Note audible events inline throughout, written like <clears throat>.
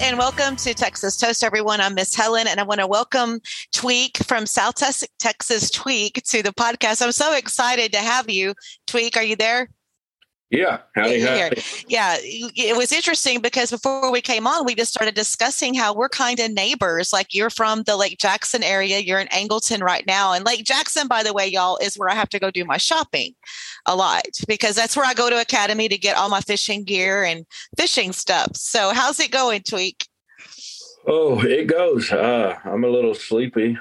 And welcome to Texas Toast, everyone. I'm Miss Helen, and I want to welcome Tweek from South Texas Tweek to the podcast. I'm so excited to have you. Tweek, are you there? Yeah, howdy, Here. Yeah, it was interesting because before we came on, we just started discussing how we're kind of neighbors. Like you're from the Lake Jackson area, you're in Angleton right now. And Lake Jackson, by the way, y'all, is where I have to go do my shopping a lot because that's where I go to Academy to get all my fishing gear and fishing stuff. So, how's it going, Tweek? Oh, it goes. Uh, I'm a little sleepy.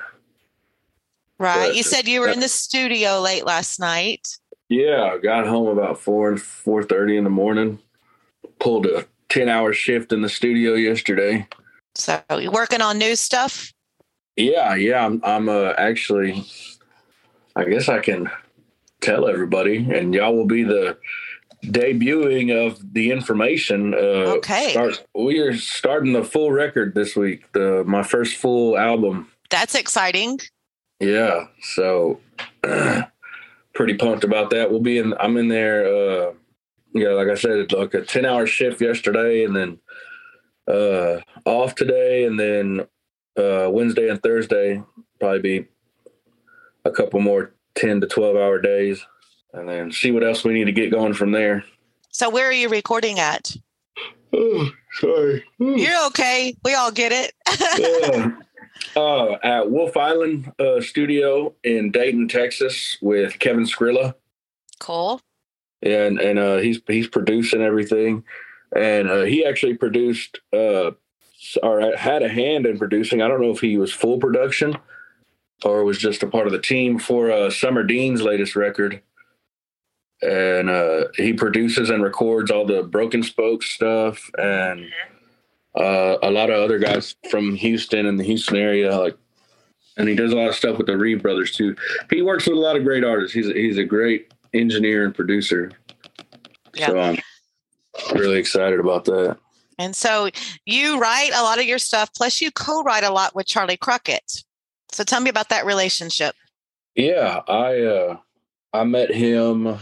Right. But, you said you were in the studio late last night. Yeah, I got home about four and four thirty in the morning. Pulled a ten hour shift in the studio yesterday. So you working on new stuff? Yeah, yeah. I'm, I'm uh, actually. I guess I can tell everybody, and y'all will be the debuting of the information. Uh, okay. Start, we are starting the full record this week. The my first full album. That's exciting. Yeah. So. <clears throat> pretty pumped about that. We'll be in. I'm in there. Uh, yeah, like I said, like a ten hour shift yesterday, and then uh, off today, and then uh, Wednesday and Thursday probably be a couple more ten to twelve hour days, and then see what else we need to get going from there. So, where are you recording at? Oh, sorry. You're okay. We all get it. <laughs> yeah. Uh, at Wolf Island uh, Studio in Dayton, Texas, with Kevin Skrilla. Cool. And and uh, he's he's producing everything, and uh, he actually produced uh, or had a hand in producing. I don't know if he was full production or was just a part of the team for uh, Summer Dean's latest record. And uh, he produces and records all the Broken Spoke stuff and. Mm-hmm uh, a lot of other guys from Houston and the Houston area, like, and he does a lot of stuff with the Reeve brothers too. He works with a lot of great artists. He's a, he's a great engineer and producer. Yeah. So I'm really excited about that. And so you write a lot of your stuff, plus you co-write a lot with Charley Crockett. So tell me about that relationship. Yeah, I uh, I met him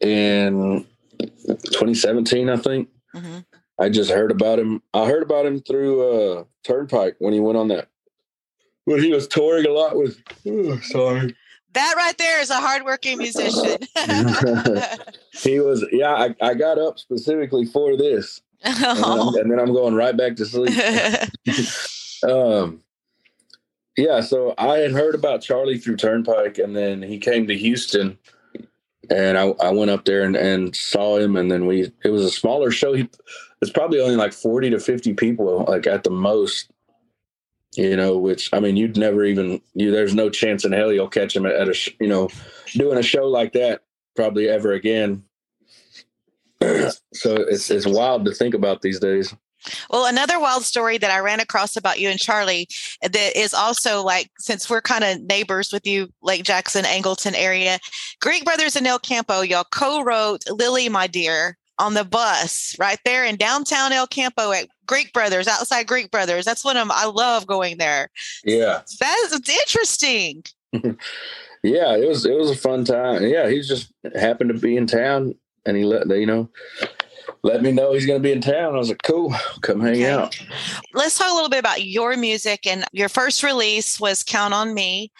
in 2017, I think. Mm-hmm. I just heard about him. I heard about him through uh, Turnpike when he went on that. When he was touring a lot with. Oh, sorry. That right there is a hardworking musician. <laughs> <laughs> he was. Yeah, I, I got up specifically for this, oh. and, and, then I'm going right back to sleep. <laughs> um. Yeah, so I had heard about Charley through Turnpike, and then he came to Houston, and I, I went up there and, and saw him, and then we it was a smaller show. He it's probably only like 40 to 50 people like at the most you know which i mean you'd never even you there's no chance in hell you'll catch him at, at a you know doing a show like that probably ever again. So it's it's wild to think about these days. Well, another wild story that I ran across about you and Charley uh, that is also like, since we're kind of neighbors with you, Lake Jackson, Angleton area, Greek Brothers and El Campo, y'all co wrote Lily, My Dear, on the bus right there in downtown El Campo at Greek Brothers, outside Greek Brothers. That's one of them. I love going there. Yeah. That's interesting. <laughs> yeah, it was it was a fun time. Yeah, he's just happened to be in town and he let you know let me know he's going to be in town. I was like, cool, come hang okay. out. Let's talk a little bit about your music. And your first release was Count on Me.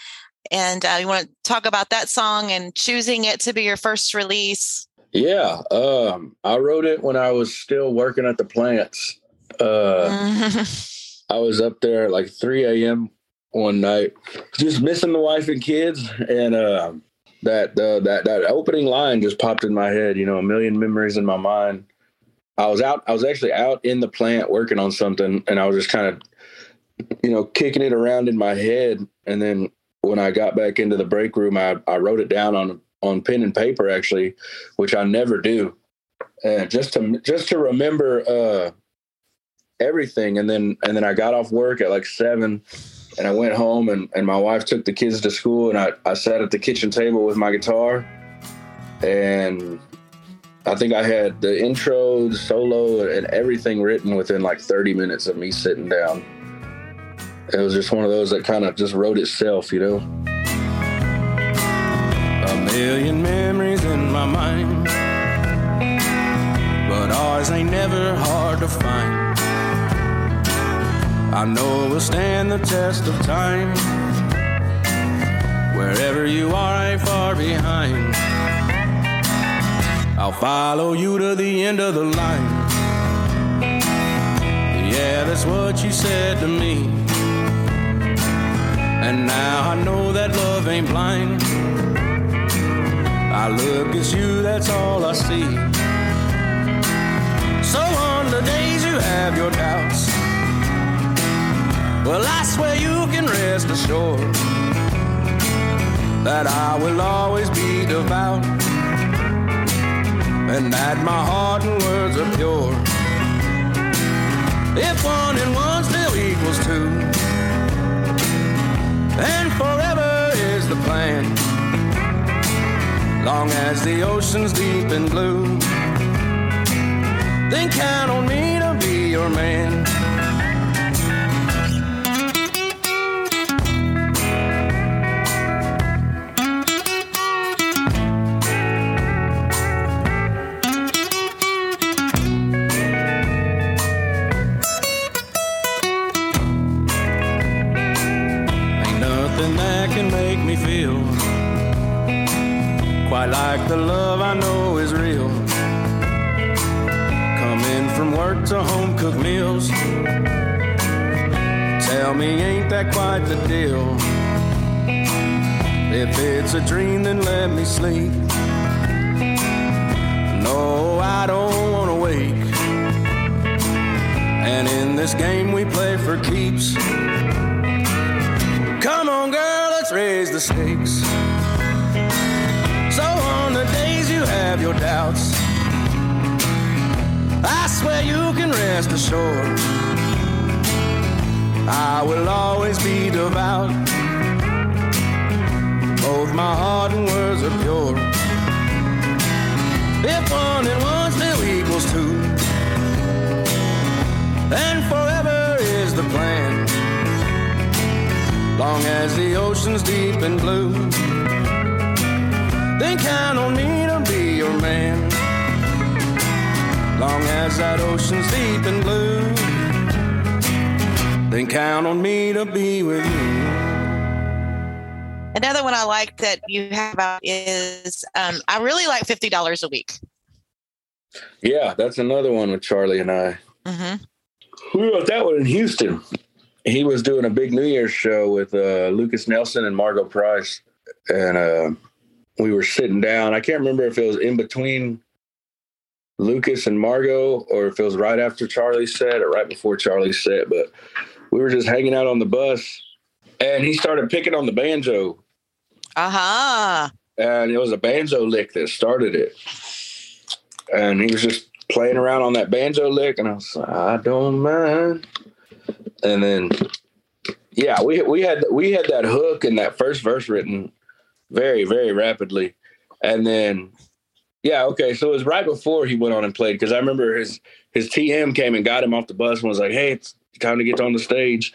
And uh, you want to talk about that song and choosing it to be your first release? Yeah, um, I wrote it when I was still working at the plants. Uh, <laughs> I was up there at like 3 a.m. one night, just missing the wife and kids, and uh, that uh, that that opening line just popped in my head. You know, a million memories in my mind. I was out. I was actually out in the plant working on something, and I was just kind of, you know, kicking it around in my head. And then when I got back into the break room, I I wrote it down on on pen and paper actually, which I never do. Just to just to remember uh, everything. And then and then I got off work at like seven and I went home and, and my wife took the kids to school and I, I sat at the kitchen table with my guitar and I think I had the intro, the solo, and everything written within like 30 minutes of me sitting down. It was just one of those that kind of just wrote itself, you know. Million memories in my mind, but ours ain't never hard to find. I know we'll stand the test of time. Wherever you are, I ain't far behind. I'll follow you to the end of the line. Yeah, that's what you said to me. And now I know that love ain't blind. I look at you, that's all I see. So on the days you have your doubts, well, I swear you can rest assured that I will always be devout and that my heart and words are pure. If one and one still equals two, and forever is the plan, long as the ocean's deep and blue, then count on me to be your man. Like the love I know is real. Coming from work to home cooked meals. Tell me, ain't that quite the deal? If it's a dream, then let me sleep. No, I don't want to wake. And in this game we play for keeps. Come on, girl, let's raise the stakes. So on the days you have your doubts, I swear you can rest assured. I will always be devout. Both my heart and words are pure. If one and one still equals two, then forever is the plan. Long as the ocean's deep and blue then count on me to be your man. Long as that ocean's deep and blue, then count on me to be with you. Another one I like that you have out is um, I really like fifty dollars a week. Yeah, that's another one with Charley and I. Mm-hmm. We wrote that one in Houston. He was doing a big New Year's show with uh, Lukas Nelson and Margo Price, and uh, we were sitting down. I can't remember if it was in between Lukas and Margo or if it was right after Charley's set or right before Charley's set, but we were just hanging out on the bus and he started picking on the banjo. Uh-huh. And it was a banjo lick that started it. And he was just playing around on that banjo lick and I was like, I don't mind. And then yeah, we we had we had that hook and that first verse written very, very rapidly. And then, yeah, okay. So it was right before he went on and played because I remember his his TM came and got him off the bus and was like, "Hey, it's time to get on the stage."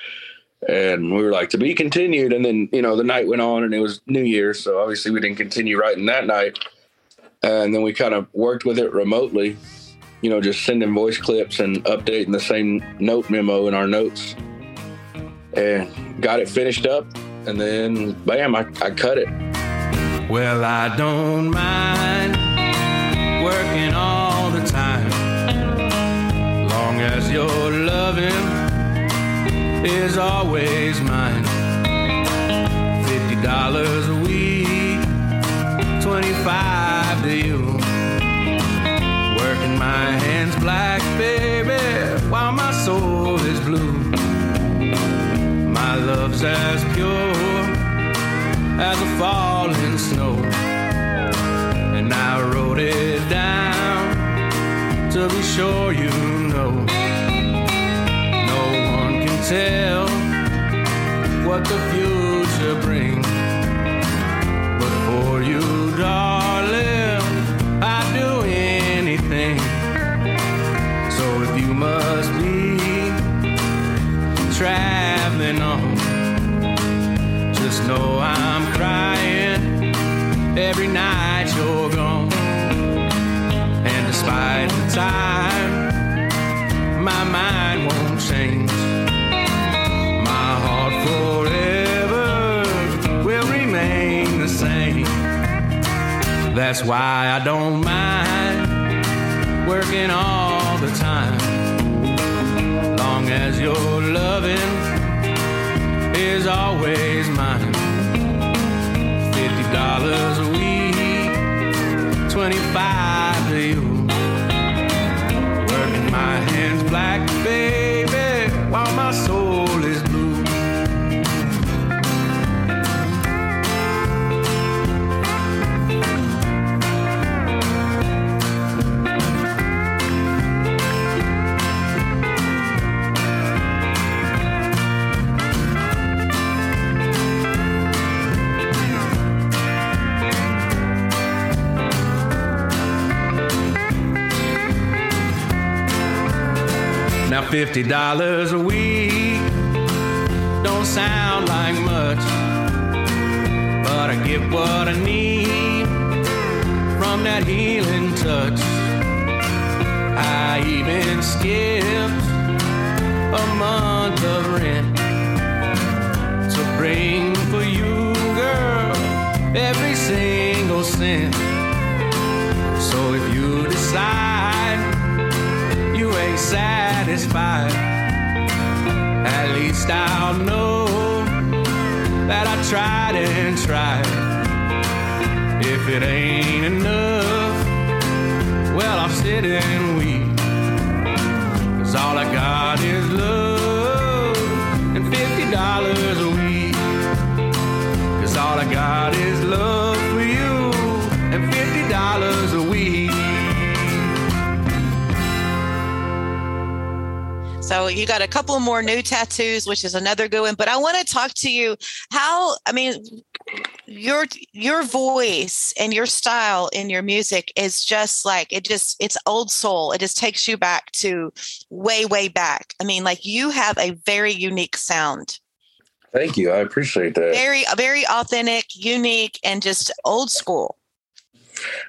And we were like, "To be continued." And then you know the night went on and it was New Year's, so obviously we didn't continue writing that night. And then we kind of worked with it remotely, you know, just sending voice clips and updating the same note memo in our notes, and got it finished up. And then, bam, I, I cut it. Well, I don't mind working all the time, long as your loving is always mine. Fifty dollars a week, twenty-five to you. Working my hands black, baby, while my soul is blue. My love's as pure as a falling snow. And I wrote it down to be sure you know. No one can tell what the future brings. But for you, darling, I don't mind working all fifty dollars a week don't sound like much, but I get what I need from that healing touch. I even skipped a month of rent to bring for you, girl, every single cent. So if you decide ain't satisfied, at least I'll know that I tried and tried. If it ain't enough, well, I'll sit and weep. So you got a couple more new tattoos, which is another good one. But I want to talk to you how I mean your your voice and your style in your music is just like it just it's old soul. It just takes you back to way, way back. I mean, like you have a very unique sound. Thank you. I appreciate that. Very, very authentic, unique, and just old school.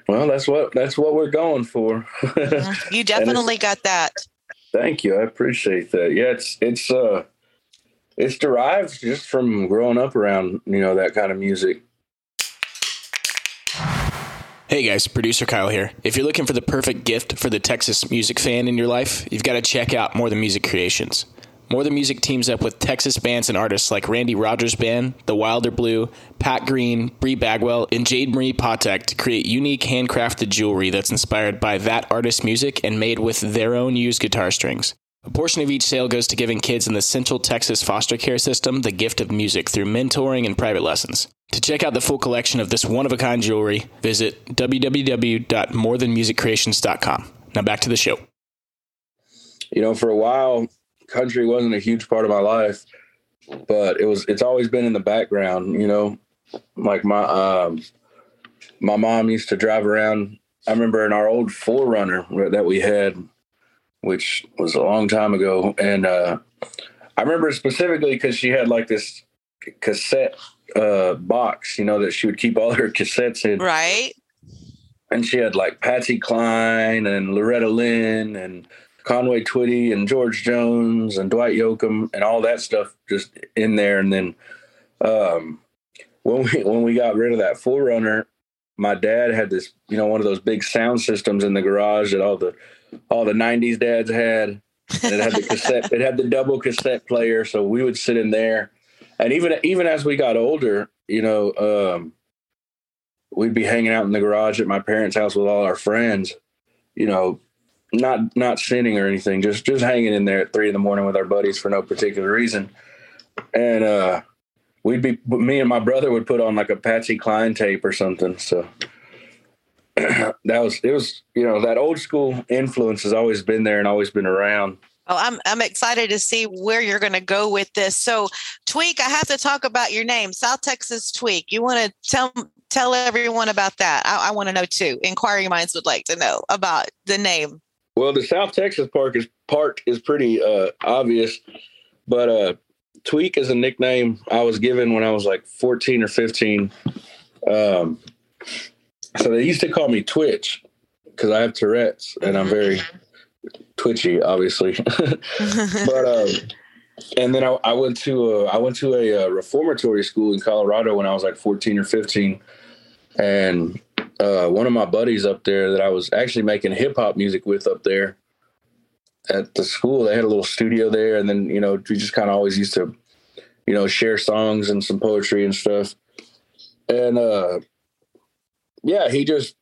Well, that's what that's what we're going for. <laughs> Mhm. You definitely got that. Thank you. I appreciate that. Yeah, it's it's uh it's derived just from growing up around, you know, that kind of music. Hey guys, producer Kyle here. If you're looking for the perfect gift for the Texas music fan in your life, you've got to check out More Than Music Creations. More Than Music teams up with Texas bands and artists like Randy Rogers Band, The Wilder Blue, Pat Green, Bri Bagwell, and Jade Marie Potek to create unique handcrafted jewelry that's inspired by that artist's music and made with their own used guitar strings. A portion of each sale goes to giving kids in the Central Texas foster care system the gift of music through mentoring and private lessons. To check out the full collection of this one of a kind jewelry, visit www.morethanmusiccreations.com. Now back to the show. You know, for a while country wasn't a huge part of my life, but it was it's always been in the background, you know. Like my um my mom used to drive around I remember in our old 4Runner that we had, which was a long time ago, and uh I remember specifically because she had like this cassette uh box, you know, that she would keep all her cassettes in. Right? And she had like Patsy Cline and Loretta Lynn and Conway Twitty and George Jones and Dwight Yoakam and all that stuff just in there. And then um, when we <laughs> when we got rid of that 4Runner, my dad had this, you know, one of those big sound systems in the garage that all the all the '90s dads had. And it had the <laughs> cassette. it had the double cassette player, so we would sit in there. And even even as we got older, you know, um, we'd be hanging out in the garage at my parents' house with all our friends. You know, not not sinning or anything, just just hanging in there at three in the morning with our buddies for no particular reason. And uh we'd be me and my brother would put on like a Patsy Cline tape or something. So <clears throat> that was it was you know that old school influence has always been there and always been around. Oh, I'm I'm excited to see where you're going to go with this. So, Tweek, I have to talk about your name, South Texas Tweek. You want to tell tell everyone about that? I, I want to know too. Inquiring minds would like to know about the name. Well, the South Texas Park is part is pretty uh, obvious, but uh, Tweek is a nickname I was given when I was like 14 or 15. Um, so they used to call me Twitch because I have Tourette's and I'm very twitchy, obviously. <laughs> but um, and then I, I went to a, I went to a, a, uh, reformatory school in Colorado when I was like 14 or 15, and uh, one of my buddies up there that I was actually making hip hop music with up there at the school, they had a little studio there, and then you know we just kind of always used to, you know, share songs and some poetry and stuff, and uh, yeah, he just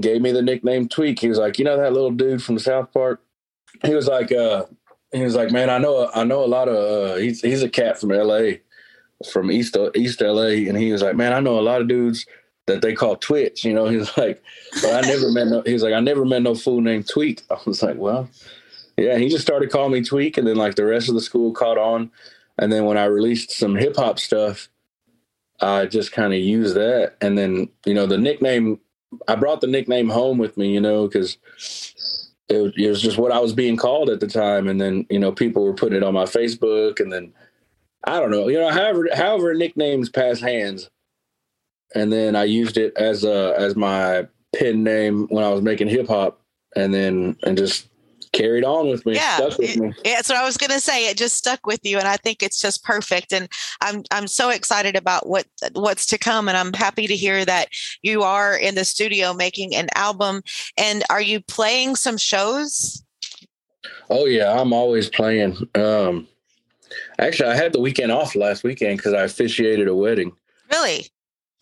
gave me the nickname Tweek. He was like, you know that little dude from South Park. He was like, uh, he was like, man, I know, I know a lot of. Uh, he's he's a cat from L.A., from East East L.A., and he was like, man, I know a lot of dudes that they call Twitch. You know, <laughs> he's like, but I never met no. He's like, I never met no fool named Tweek. I was like, well, yeah. He just started calling me Tweek, and then like the rest of the school caught on. And then when I released some hip hop stuff, I just kind of used that. And then you know the nickname I brought the nickname home with me, you know, because it, it, was just what I was being called at the time. And then, you know, people were putting it on my Facebook and then I don't know, you know, however, however nicknames pass hands. And then I used it as a, as my pen name when I was making hip hop and then, and just carried on with me. Yeah, stuck with me. yeah. So I was going to say it just stuck with you, and I think it's just perfect. And I'm I'm so excited about what what's to come, and I'm happy to hear that you are in the studio making an album. And are you playing some shows? Oh yeah, I'm always playing. Um, actually, I had the weekend off last weekend because I officiated a wedding. Really?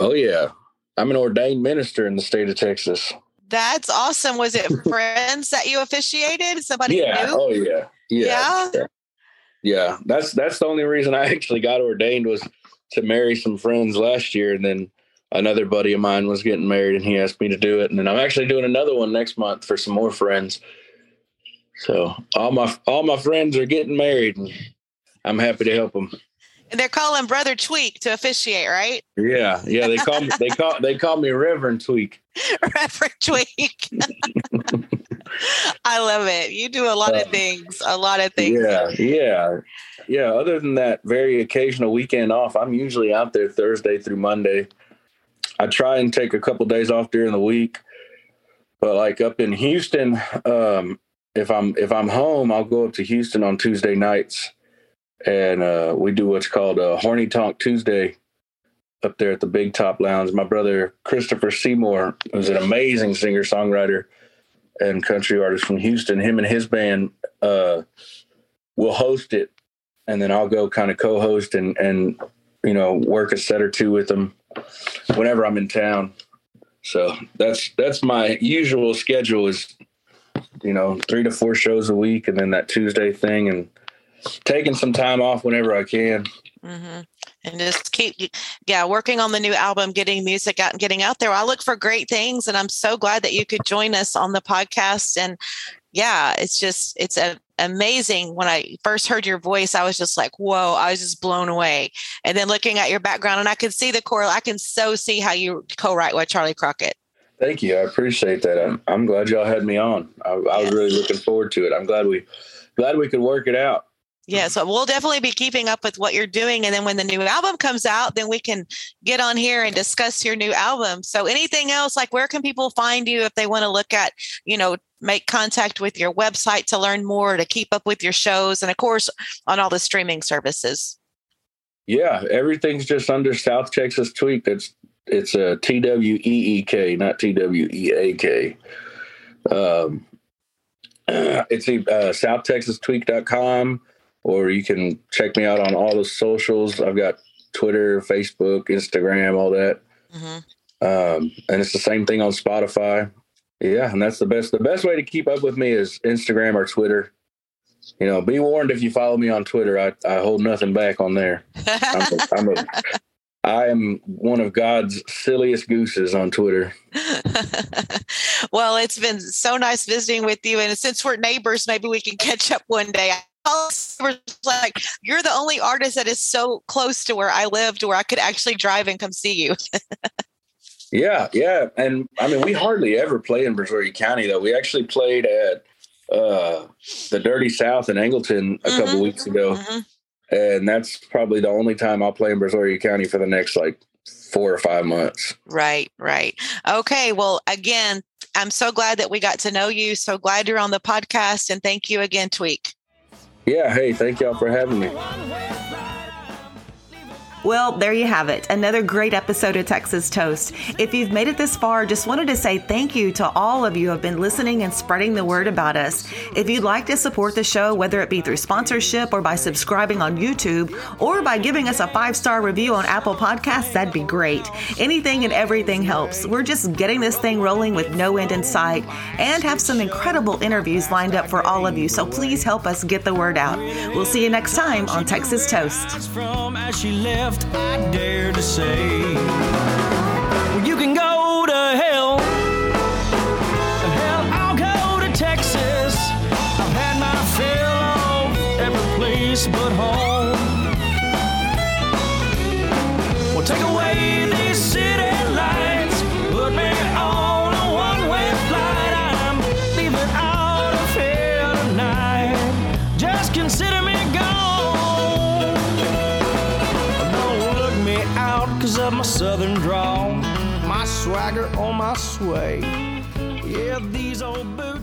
Oh yeah, I'm an ordained minister in the state of Texas. That's awesome. Was it <laughs> friends that you officiated? Somebody yeah. Oh yeah. yeah. Yeah. Yeah. That's that's the only reason I <laughs> actually got ordained was to marry some friends last year and then another buddy of mine was getting married and he asked me to do it and then I'm actually doing another one next month for some more friends. So all my all my friends are getting married and I'm happy to help them. They're calling Brother Tweek to officiate, right? Yeah, yeah. They call me they call <laughs> they call me Reverend Tweek. Reverend Tweek. <laughs> I love it. You do a lot uh, of things. A lot of things. Yeah, yeah, yeah. Other than that, very occasional weekend off. I'm usually out there Thursday through Monday. I try and take a couple days off during the week, but like up in Houston, um, if I'm if I'm home, I'll go up to Houston on Tuesday nights and uh, we do what's called a Horny Tonk Tuesday up there at the Big Top Lounge. My brother Christopher Seymour, who's an amazing singer songwriter and country artist from Houston, him and his band uh, will host it, and then I'll go kind of co-host and and you know work a set or two with them whenever I'm in town. So that's that's my usual schedule is you know three to four shows a week, and then that Tuesday thing and taking some time off whenever I can. Mm-hmm. And just keep, yeah, working on the new album, getting music out and getting out there. I look for great things, and I'm so glad that you could join us on the podcast. And yeah, it's just, it's a, amazing. When I first heard your voice, I was just like, whoa, I was just blown away. And then looking at your background, and I can see the core, I can so see how you co write with Charley Crockett. Thank you. I appreciate that. I'm, I'm glad y'all had me on. I, I was really looking forward to it. I'm glad we, glad we could work it out. Yeah, so we'll definitely be keeping up with what you're doing. And then when the new album comes out, then we can get on here and discuss your new album. So anything else, like where can people find you if they want to look at, you know, make contact with your website to learn more, to keep up with your shows, and of course on all the streaming services? Yeah, everything's just under South Texas Tweek. It's it's a T W E E K, not T W E A K. Um, <clears throat> it's uh, southtexastweek.com or you can check me out on all the socials. I've got Twitter, Facebook, Instagram, all that. Mm-hmm. Um, and it's the same thing on Spotify. Yeah, and that's the best. The best way to keep up with me is Instagram or Twitter. You know, be warned if you follow me on Twitter, I, I hold nothing back on there. I'm a, I'm a, <laughs> I am one of God's silliest gooses on Twitter. <laughs> well, it's been so nice visiting with you. And since we're neighbors, maybe we can catch up one day. Like you're the only artist that is so close to where I lived where I could actually drive and come see you. <laughs> yeah, yeah. And I mean we hardly ever play in Brazoria County though. We actually played at uh the Dirty South in Angleton a mm-hmm. couple weeks ago. Mm-hmm and that's probably the only time I'll play in Brazoria County for the next like four or five months. Right, right. Okay. Well, again, I'm so glad that we got to know you. So glad you're on the podcast, and thank you again, Tweek. Yeah. Hey, thank y'all for having me. Well, there you have it. Another great episode of Texas Toast. If you've made it this far, just wanted to say thank you to all of you who have been listening and spreading the word about us. If you'd like to support the show, whether it be through sponsorship or by subscribing on YouTube or by giving us a five star review on Apple Podcasts, that'd be great. Anything and everything helps. We're just getting this thing rolling with no end in sight and have some incredible interviews lined up for all of you. So please help us get the word out. We'll see you next time on Texas Toast left, I dare to say. Well, you can go to hell. Hell, I'll go to Texas. I've had my fill of every place but home. Sway. Yeah, these old boots.